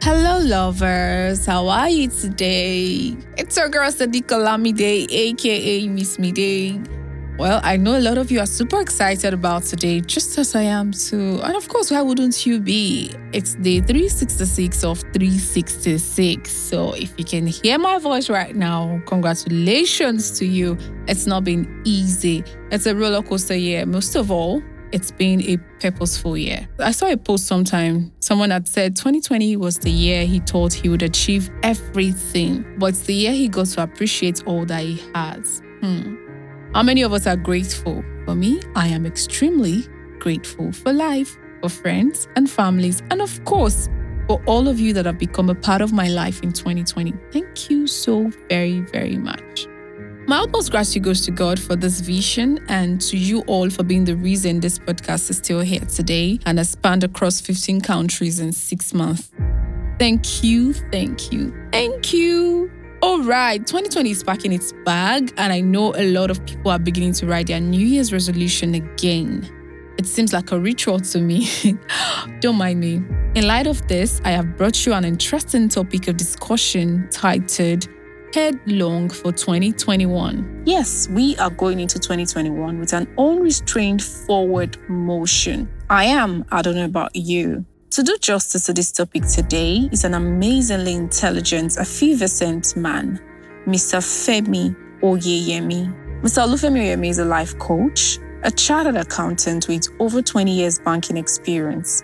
Hello, lovers. How are you today? It's your girl Sadiqa Lamide, aka Miss Mide. Well, I know a lot of you are super excited about today, just as I am too. And of course, why wouldn't you be? It's day 366 of 366. So if you can hear my voice right now, congratulations to you. It's not been easy. It's a roller coaster year. Most of all, it's been a purposeful year. I saw a post sometime. Someone had said 2020 was the year he thought he would achieve everything, but it's the year he got to appreciate all that he has. Hmm. How many of us are grateful? For me, I am extremely grateful for life, for friends and families, and of course, for all of you that have become a part of my life in 2020. Thank you so very, very much. My utmost gratitude goes to God for this vision and to you all for being the reason this podcast is still here today and has spanned across 15 countries in six months. Thank you, thank you, thank you. All right, 2020 is packing its bag, and I know a lot of people are beginning to write their New Year's resolution again. It seems like a ritual to me. Don't mind me. In light of this, I have brought you an interesting topic of discussion titled Headlong for 2021. Yes, we are going into 2021 with an unrestrained forward motion. I am, I don't know about you, to do justice to this topic today is an amazingly intelligent, effervescent man, Mr. Femi Oyeyemi. Mr. Olufemi Oyeyemi is a life coach, a chartered accountant with over 20 years banking experience.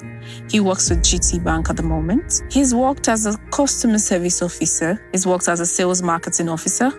He works with GT Bank at the moment. He's worked as a customer service officer, he's worked as a sales marketing officer,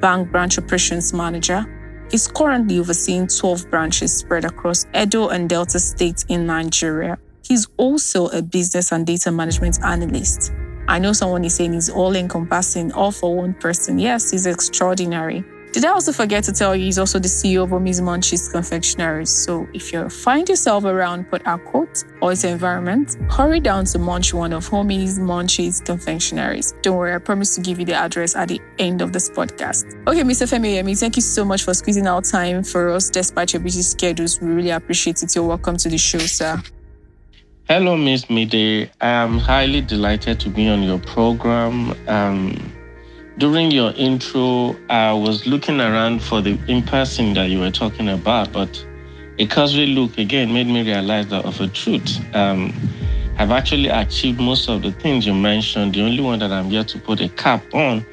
bank branch operations manager. He's currently overseeing 12 branches spread across Edo and Delta states in Nigeria. He's also a business and data management analyst. I know someone is saying he's all encompassing, all for one person. Yes, he's extraordinary. Did I also forget to tell you he's also the CEO of Omi's Munchies Confectionaries? So if you find yourself around Port Harcourt or its environment, hurry down to munch one of Omi's Munchies Confectionaries. Don't worry, I promise to give you the address at the end of this podcast. Okay, Mr. Femi Yemi, thank you so much for squeezing out time for us despite your busy schedules. We really appreciate it. You're welcome to the show, sir. Hello, Miss Mide. I am highly delighted to be on your program. Um, during your intro, I was looking around for the in person that you were talking about, but a cursory look again made me realize that of a truth. Um, I've actually achieved most of the things you mentioned. The only one that I'm yet to put a cap on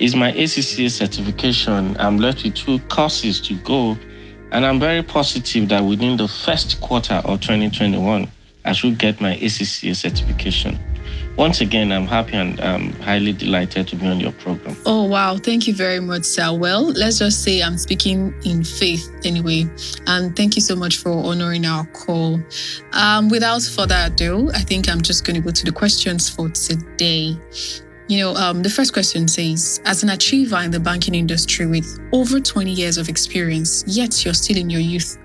is my ACCA certification. I'm left with two courses to go, and I'm very positive that within the first quarter of 2021, I should get my ACCA certification. Once again, I'm happy and um, highly delighted to be on your program. Oh, wow. Thank you very much, sir. Well, let's just say I'm speaking in faith anyway. And thank you so much for honoring our call. Um, without further ado, I think I'm just going to go to the questions for today. You know, um, the first question says, as an achiever in the banking industry with over 20 years of experience, yet you're still in your youth,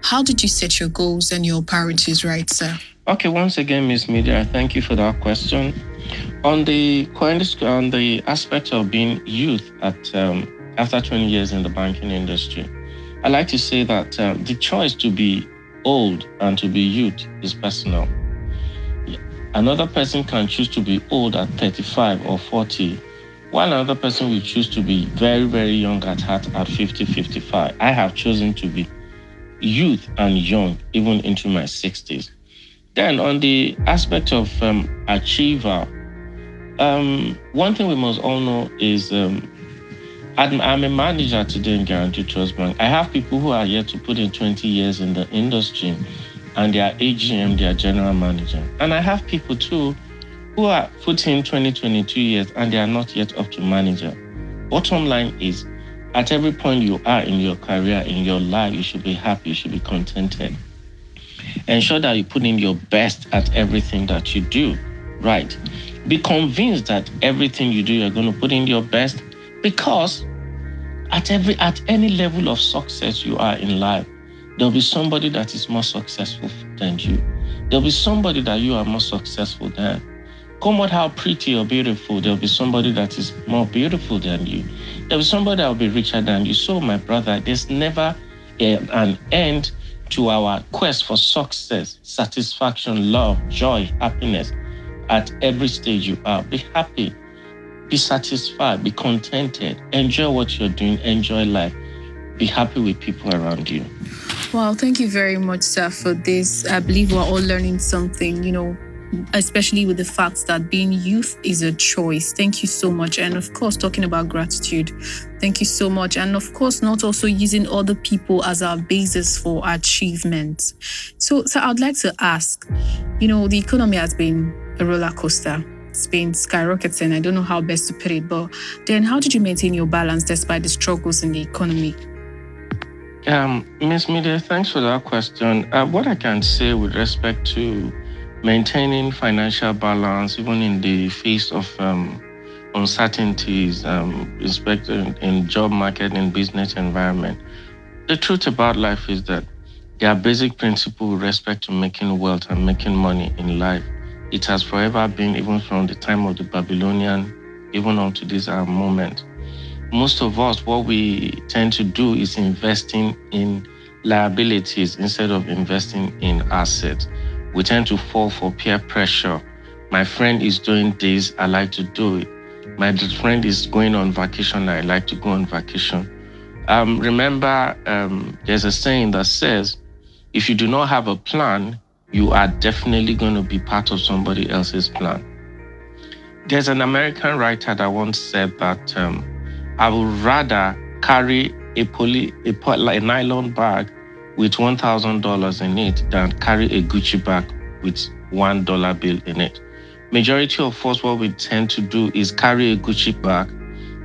how did you set your goals and your priorities right, sir? Okay, once again, Ms. Media, thank you for that question. On the on the aspect of being youth at um, after 20 years in the banking industry, I like to say that um, the choice to be old and to be youth is personal. Another person can choose to be old at 35 or 40, while another person will choose to be very, very young at heart at 50, 55. I have chosen to be youth and young, even into my 60s. Then, on the aspect of um, achiever, um, one thing we must all know is um, I'm, a manager today in Guaranty Trust Bank. I have people who are yet to put in 20 years in the industry, and they are AGM, they are general manager. And I have people too who are putting 20, 22 years, and they are not yet up to manager. Bottom line is, at every point you are in your career, in your life, you should be happy, you should be contented. Ensure that you put in your best at everything that you do. Right. Be convinced that everything you do, you're going to put in your best because at every at any level of success you are in life, there'll be somebody that is more successful than you. There'll be somebody that you are more successful than. Come what how pretty or beautiful, there'll be somebody that is more beautiful than you. There'll be somebody that will be richer than you. So, my brother, there's never eh, an end to our quest for success, satisfaction, love, joy, happiness. at every stage you are. Be happy, be satisfied, be contented, enjoy what you're doing, enjoy life, be happy with people around you. Wow, thank you very much, sir, for this. I believe we're all learning something, you know, especially with the fact that being youth is a choice. Thank you so much. And of course, talking about gratitude. Thank you so much. And of course, not also using other people as our basis for achievement. So, so I'd like to ask, you know, the economy has been a roller coaster. It's been skyrocketing. I don't know how best to put it, but then how did you maintain your balance despite the struggles in the economy? Um, Miss Media, thanks for that question. Uh, what I can say with respect to maintaining financial balance, even in the face of um, uncertainties, um, in, in job market and business environment. The truth about life is that there are basic principles with respect to making wealth and making money in life. It has forever been, even from the time of the Babylonian, even up to this uh, moment. Most of us, what we tend to do is investing in liabilities instead of investing in assets we tend to fall for peer pressure. My friend is doing this, I like to do it. My friend is going on vacation, I like to go on vacation. Um, remember, um, there's a saying that says, if you do not have a plan, you are definitely going to be part of somebody else's plan. There's an American writer that once said that um, I would rather carry a, poly, a, a nylon bag with $1,000 in it than carry a Gucci bag with $1 bill in it. Majority of us, what we tend to do is carry a Gucci bag,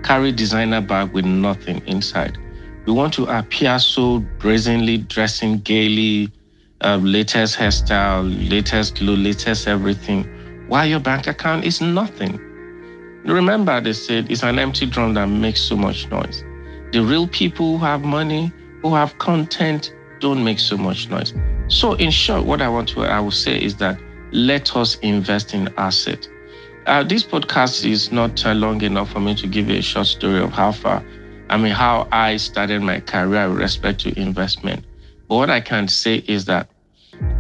carry designer bag with nothing inside. We want to appear so brazenly, dressing gaily, uh, latest hairstyle, latest clothes, latest everything, while your bank account is nothing. Remember, they said it's an empty drum that makes so much noise. The real people who have money, who have content, don't make so much noise. So, in short, what I want to I will say is that let us invest in asset. Uh, this podcast is not uh, long enough for me to give you a short story of how far, I mean, how I started my career with respect to investment. But what I can say is that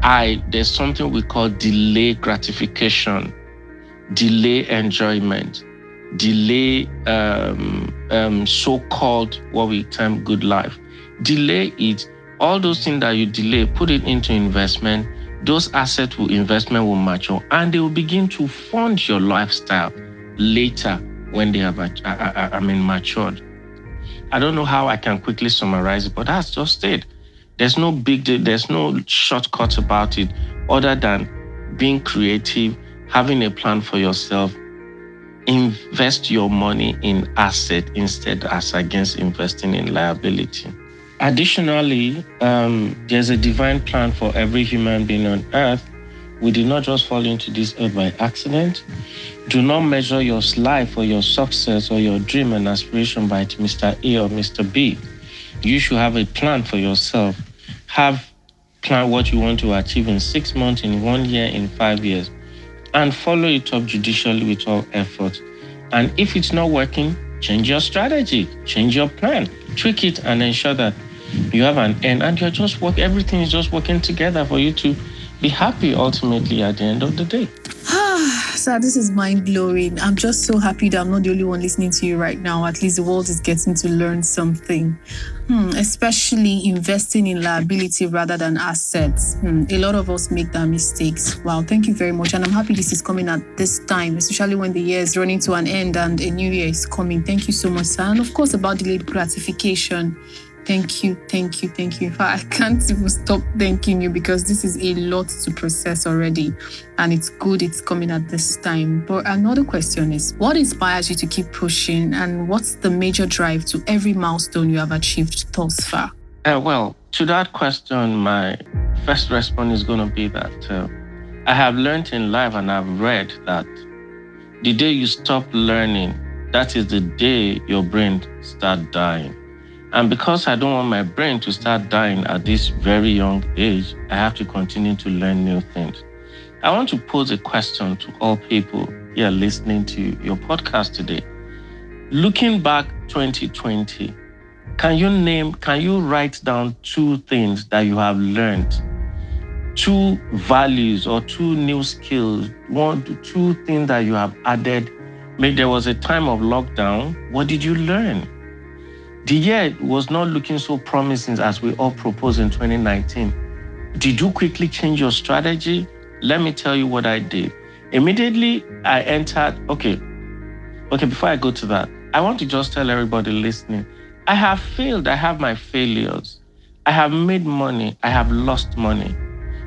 I there's something we call delay gratification, delay enjoyment, delay um, um, so-called what we term good life. Delay it all those things that you delay, put it into investment. Those assets will investment will mature and they will begin to fund your lifestyle later when they have, uh, uh, uh, I mean, matured. I don't know how I can quickly summarize it, but that's just it. There's no big, there's no shortcut about it other than being creative, having a plan for yourself, invest your money in asset instead as against investing in liability. Additionally, um, there's a divine plan for every human being on earth. We did not just fall into this earth by accident. Do not measure your life or your success or your dream and aspiration by Mr. A or Mr. B. You should have a plan for yourself. Have plan what you want to achieve in six months, in one year, in five years, and follow it up judicially with all effort. And if it's not working, change your strategy, change your plan, tweak it, and ensure that you have an end and you're just work everything is just working together for you to be happy ultimately at the end of the day Ah, Sir, this is mind blowing. I'm just so happy that I'm not the only one listening to you right now. At least the world is getting to learn something, hmm, especially investing in liability rather than assets. Hmm, a lot of us make that mistakes. Wow, thank you very much. And I'm happy this is coming at this time, especially when the year is running to an end and a new year is coming. Thank you so much, sir. And of course, about delayed gratification. Thank you, thank you, thank you. I can't even stop thanking you because this is a lot to process already. And it's good it's coming at this time. But another question is what inspires you to keep pushing? And what's the major drive to every milestone you have achieved thus far? Uh, well, to that question, my first response is going to be that uh, I have learned in life and I've read that the day you stop learning, that is the day your brain start dying. And because I don't want my brain to start dying at this very young age, I have to continue to learn new things. I want to pose a question to all people here listening to your podcast today. Looking back 2020, can you name, can you write down two things that you have learned two values or two new skills, one, two things that you have added. Maybe there was a time of lockdown. What did you learn? The year was not looking so promising as we all proposed in 2019. Did you quickly change your strategy? Let me tell you what I did. Immediately, I entered. Okay, okay, before I go to that, I want to just tell everybody listening I have failed. I have my failures. I have made money. I have lost money.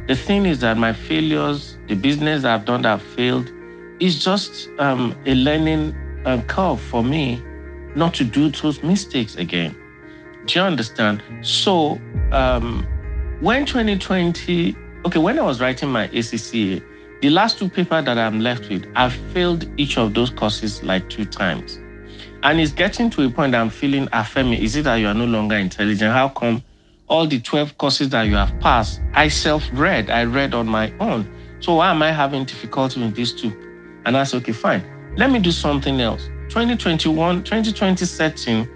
The thing is that my failures, the business I've done that failed, is just um, a learning um, curve for me not to do those mistakes again. Do you understand? So, um, when 2020, okay, when I was writing my ACCA, the last two papers that I'm left with, I've failed each of those courses like two times. And it's getting to a point I'm feeling, Afemi, is it that you are no longer intelligent? How come all the 12 courses that you have passed, I self-read, I read on my own. So why am I having difficulty with these two? And I said, okay, fine. Let me do something else. 2021, 2020 setting,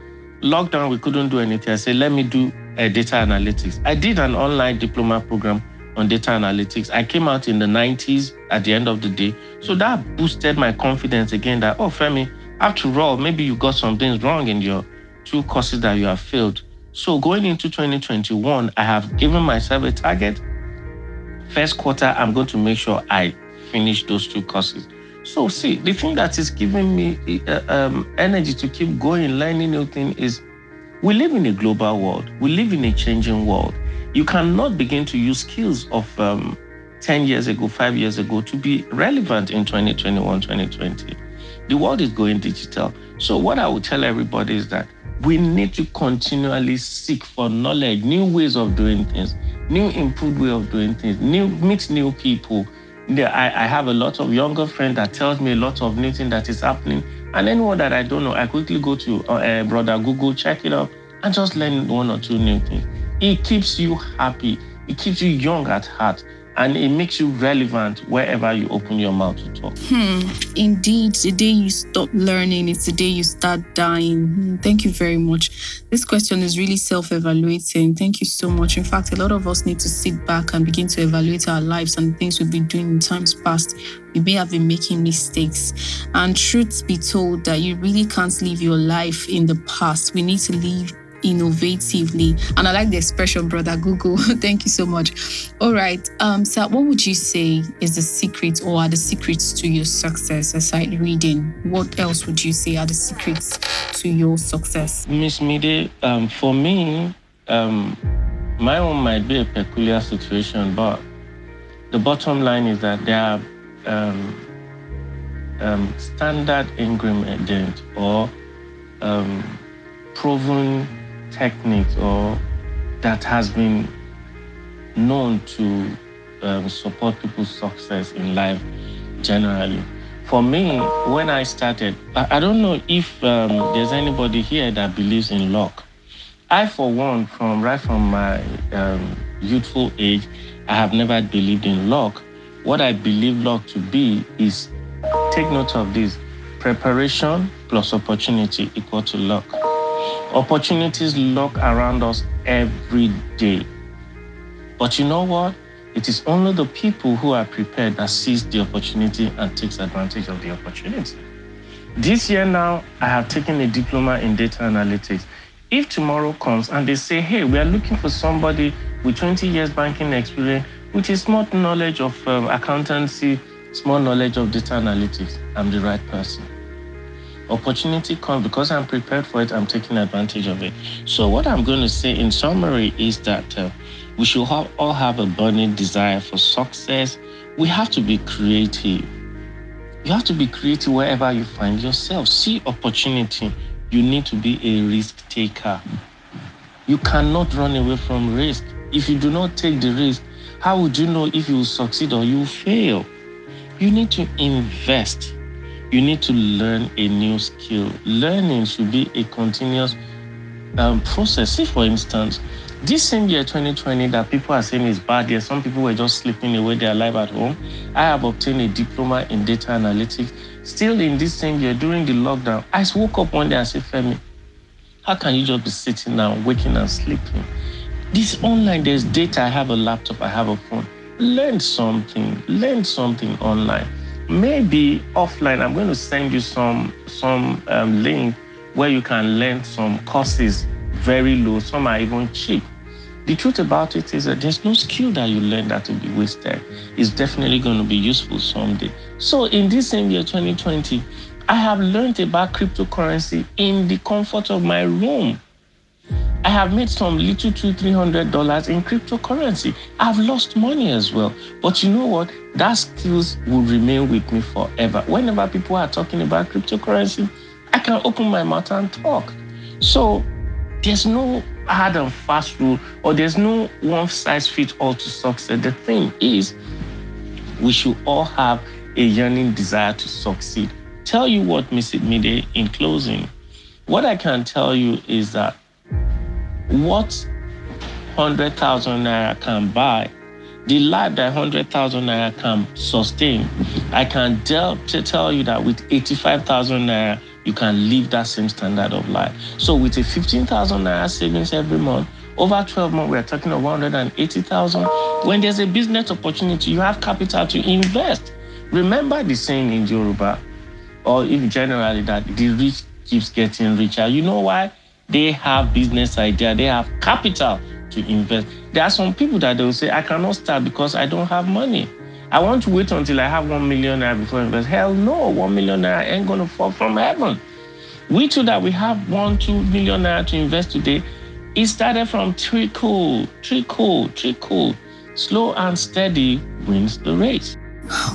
lockdown, we couldn't do anything. I said, let me do uh, data analytics. I did an online diploma program on data analytics. I came out in the 90s at the end of the day. So that boosted my confidence again that, oh, Femi, after all, maybe you got some things wrong in your two courses that you have failed. So going into 2021, I have given myself a target. First quarter, I'm going to make sure I finish those two courses. So see, the thing that is giving me uh, um, energy to keep going, learning new things is we live in a global world. We live in a changing world. You cannot begin to use skills of um, 10 years ago, five years ago to be relevant in 2021, 2020. The world is going digital. So, what I would tell everybody is that we need to continually seek for knowledge, new ways of doing things, new improved way of doing things, new meet new people. I, I have a lot of younger friends that tells me a lot of new things that is happening. And anyone that I don't know, I quickly go to uh, uh, brother Google, check it out, and just learn one or two new things. It keeps you happy. It keeps you young at heart and it makes you relevant wherever you open your mouth to talk. Hmm. Indeed, the day you stop learning, it's the day you start dying. Hmm. Thank you very much. This question is really self evaluating. Thank you so much. In fact, a lot of us need to sit back and begin to evaluate our lives and things we've been doing in times past. We may have been making mistakes. And truth be told, that you really can't live your life in the past. We need to live innovatively. And I like the expression, brother Google. Thank you so much. All right. Um, so what would you say is the secret or are the secrets to your success aside reading? What else would you say are the secrets to your success? Miss Mide, um, for me, um, my own might be a peculiar situation, but the bottom line is that there are um, um, standard ingredient or um, proven techniques or that has been known to um, support people's success in life generally. For me, when I started, I, don't know if um, there's anybody here that believes in luck. I, for one, from right from my um, youthful age, I have never believed in luck. What I believe luck to be is, take note of this, preparation plus opportunity equal to luck. Opportunities look around us every day. But you know what? It is only the people who are prepared that seize the opportunity and takes advantage of the opportunity. This year now, I have taken a diploma in data analytics. If tomorrow comes and they say, hey, we are looking for somebody with 20 years banking experience, with a small knowledge of um, accountancy, small knowledge of data analytics, I'm the right person opportunity comes because I'm prepared for it, I'm taking advantage of it. So, what I'm going to say in summary is that uh, we should have, all have a burning desire for success. We have to be creative. You have to be creative wherever you find yourself. See opportunity. You need to be a risk taker. You cannot run away from risk. If you do not take the risk, how would you know if you will succeed or you will fail? You need to invest you need to learn a new skill. Learning should be a continuous um, process. See, for instance, this same year 2020 that people are saying is bad year, some people were just sleeping away their life at home. I have obtained a diploma in data analytics. Still in this same year, during the lockdown, I woke up one day and said, Femi, how can you just be sitting down, waking and sleeping? This online, there's data. I have a laptop, I have a phone. learn something, learn something online. Maybe offline, I'm going to send you some some um, link where you can learn some courses very low. Some are even cheap. The truth about it is that there's no skill that you learn that will be wasted. It's definitely going to be useful someday. So in this same year, 2020, I have learned about cryptocurrency in the comfort of my room. I have made some little two, three hundred dollars in cryptocurrency. I've lost money as well. But you know what? That skills will remain with me forever. Whenever people are talking about cryptocurrency, I can open my mouth and talk. So there's no hard and fast rule, or there's no one size fits all to success. The thing is, we should all have a yearning desire to succeed. Tell you what, Miss Mide, in closing, what I can tell you is that what 100,000 naira can buy, the life that 100,000 naira can sustain, I can tell, to tell you that with 85,000 naira, you can live that same standard of life. So with a 15,000 naira savings every month, over 12 months, we're talking of 180,000. When there's a business opportunity, you have capital to invest. Remember the saying in Yoruba, or in generally, that the rich keeps getting richer. You know why? They have business idea, they have capital to invest. There are some people that they will say, I cannot start because I don't have money. I want to wait until I have one million naira before I invest. Hell no, one million naira ain't gonna fall from heaven. We too that we have one, two million naira to invest today. It started from trickle, trickle, trickle. Slow and steady wins the race.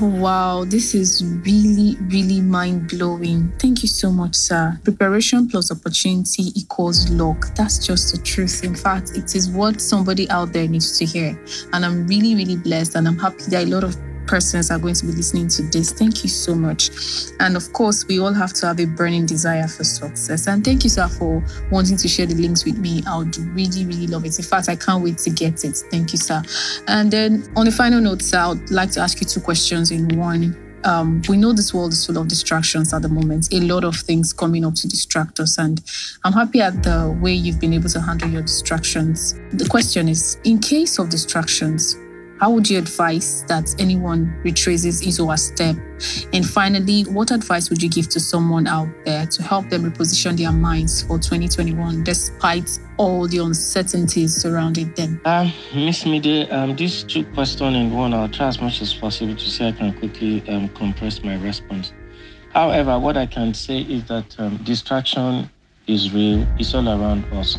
Wow, this is really, really mind blowing. Thank you so much, sir. Preparation plus opportunity equals luck. That's just the truth. In fact, it is what somebody out there needs to hear. And I'm really, really blessed and I'm happy that a lot of persons are going to be listening to this. Thank you so much. And of course, we all have to have a burning desire for success. And thank you, sir, for wanting to share the links with me. I would really, really love it. In fact, I can't wait to get it. Thank you, sir. And then on a final note, sir, I would like to ask you two questions in one. Um, we know this world is full of distractions at the moment, a lot of things coming up to distract us. And I'm happy at the way you've been able to handle your distractions. The question is in case of distractions, how would you advise that anyone retraces his or her step? And finally, what advice would you give to someone out there to help them reposition their minds for 2021 despite all the uncertainties surrounding them? Um, Miss Mide, um, these two questions in one, I'll try as much as possible to see I can quickly um, compress my response. However, what I can say is that um, distraction is real, it's all around us.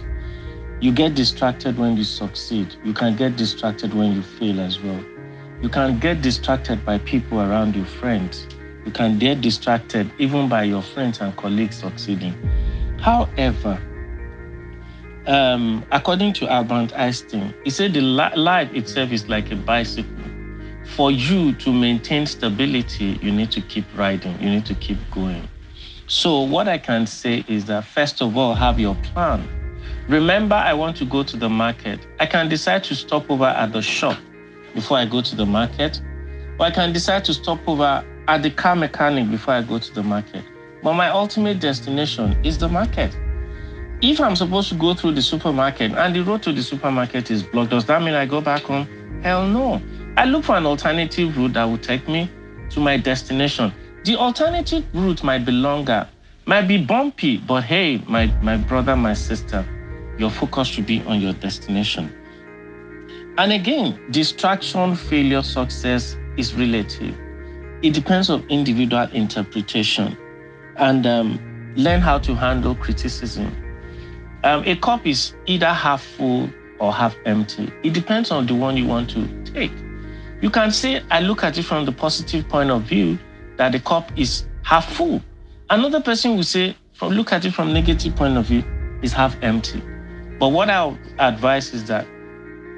You get distracted when you succeed. You can get distracted when you fail as well. You can get distracted by people around you, friends. You can get distracted even by your friends and colleagues succeeding. However, um, according to Albert Einstein, he said the li- life itself is like a bicycle. For you to maintain stability, you need to keep riding, you need to keep going. So, what I can say is that first of all, have your plan Remember, I want to go to the market. I can decide to stop over at the shop before I go to the market, or I can decide to stop over at the car mechanic before I go to the market. But my ultimate destination is the market. If I'm supposed to go through the supermarket and the road to the supermarket is blocked, does that mean I go back home? Hell no. I look for an alternative route that will take me to my destination. The alternative route might be longer, might be bumpy, but hey, my, my brother, my sister, your focus should be on your destination. And again, distraction, failure, success is relative. It depends on individual interpretation and um, learn how to handle criticism. Um, a cup is either half full or half empty. It depends on the one you want to take. You can say, I look at it from the positive point of view that the cup is half full. Another person will say, from look at it from negative point of view, is half empty. But what I advise is that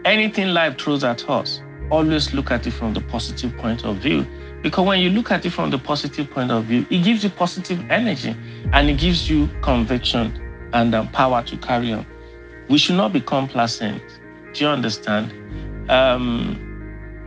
anything life throws at us, always look at it from the positive point of view. Because when you look at it from the positive point of view, it gives you positive energy and it gives you conviction and um, power to carry on. We should not be complacent. Do you understand? Um,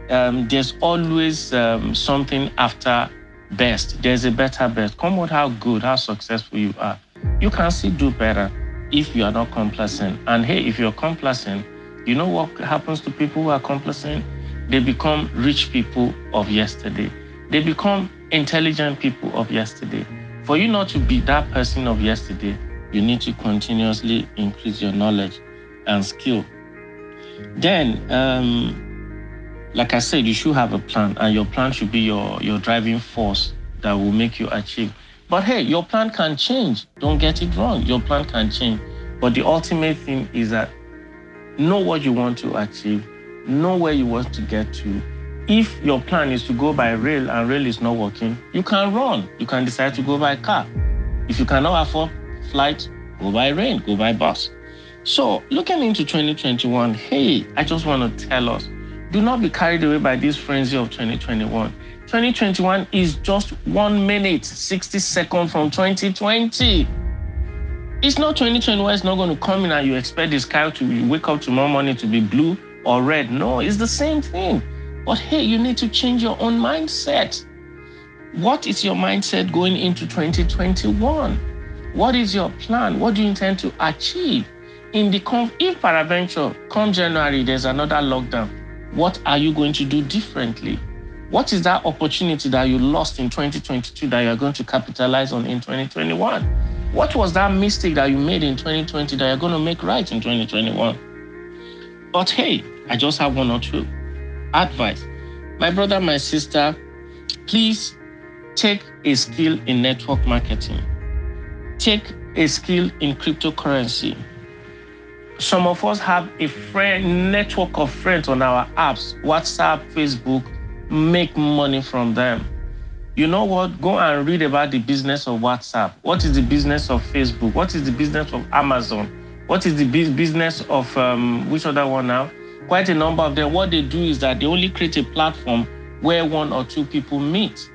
um, there's always um, something after best. There's a better best. Come with how good, how successful you are. You can still do better if you are not complacent. And hey, if you're complacent, you know what happens to people who are complacent? they become rich people of yesterday. They become intelligent people of yesterday. For you not to be that person of yesterday, you need to continuously increase your knowledge and skill. Then, um, like I said, you should have a plan, and your plan should be your, your driving force that will make you achieve. But hey, your plan can change. Don't get it wrong. Your plan can change. But the ultimate thing is that know what you want to achieve, know where you want to get to. If your plan is to go by rail and rail is not working, you can run. You can decide to go by car. If you cannot afford flight, go by rail, go by bus. So, looking into 2021, hey, I just want to tell us do not be carried away by this frenzy of 2021. 2021 is just one minute, 60 seconds from 2020. It's not 2021, it's not going to come in and you expect the sky to wake up tomorrow morning to be blue or red. No, it's the same thing. But hey, you need to change your own mindset. What is your mindset going into 2021? What is your plan? What do you intend to achieve? In the conf- if peradventure come January, there's another lockdown. What are you going to do differently? What is that opportunity that you lost in 2022 that you're going to capitalize on in 2021? What was that mistake that you made in 2020 that you're going to make right in 2021? But hey, I just have one or two advice. My brother, my sister, please take a skill in network marketing, take a skill in cryptocurrency. Some of us have a friend network of friends on our apps, WhatsApp, Facebook, make money from them. You know what? Go and read about the business of WhatsApp. What is the business of Facebook? What is the business of Amazon? What is the business of um, which other one now? Quite a number of them. What they do is that they only create a platform where one or two people meet.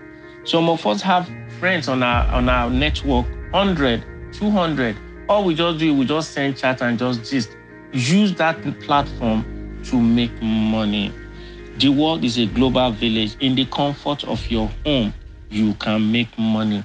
Some of us have friends on our on our network, 100, 200. All we just do, we just send chat and just gist. Use that platform to make money. The world is a global village. In the comfort of your home, you can make money.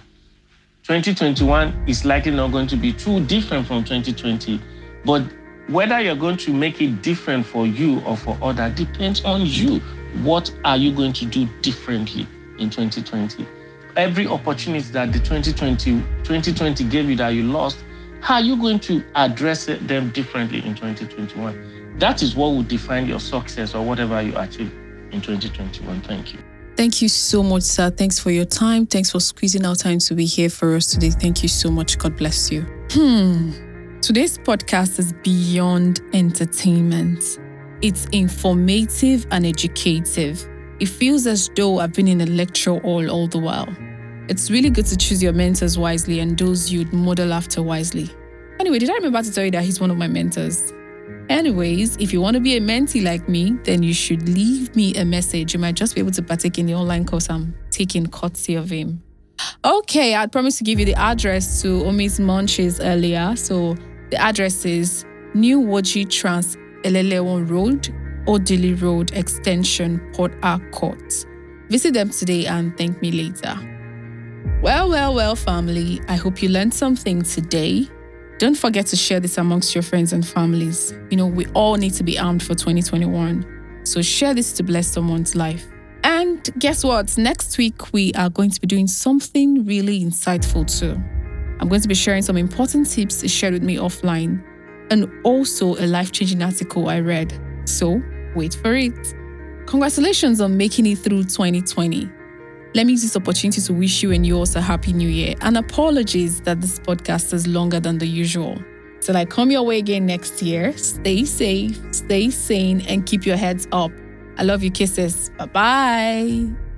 2021 is likely not going to be too different from 2020, but whether you're going to make it different for you or for other depends on you. What are you going to do differently in 2020? Every opportunity that the 2020 2020 gave you that you lost, how are you going to address them differently in 2021? That is what will define your success or whatever you achieve in 2021. Thank you. Thank you so much, sir. Thanks for your time. Thanks for squeezing out time to be here for us today. Thank you so much. God bless you. Hmm. Today's podcast is beyond entertainment. It's informative and educative. It feels as though I've been in a lecture hall all the while. It's really good to choose your mentors wisely and those you'd model after wisely. Anyway, did I remember to tell you that he's one of my mentors? Anyways, if you want to be a mentee like me, then you should leave me a message. You might just be able to partake in the online course I'm taking courtesy of him. Okay, I promised to give you the address to Omi's Munchies earlier. So the address is New Woji Trans Elelenwo Road, Odili Road Extension, Port Harcourt. Visit them today and thank me later. Well, well, well, family. I hope you learned something today. Don't forget to share this amongst your friends and families. You know, we all need to be armed for 2021. So share this to bless someone's life. And guess what? Next week, we are going to be doing something really insightful too. I'm going to be sharing some important tips shared with me offline and also a life changing article I read. So wait for it. Congratulations on making it through 2020. Let me use this opportunity to wish you and yours a happy new year and apologies that this podcast is longer than the usual. Till I come your way again next year, stay safe, stay sane, and keep your heads up. I love you. Kisses. Bye bye.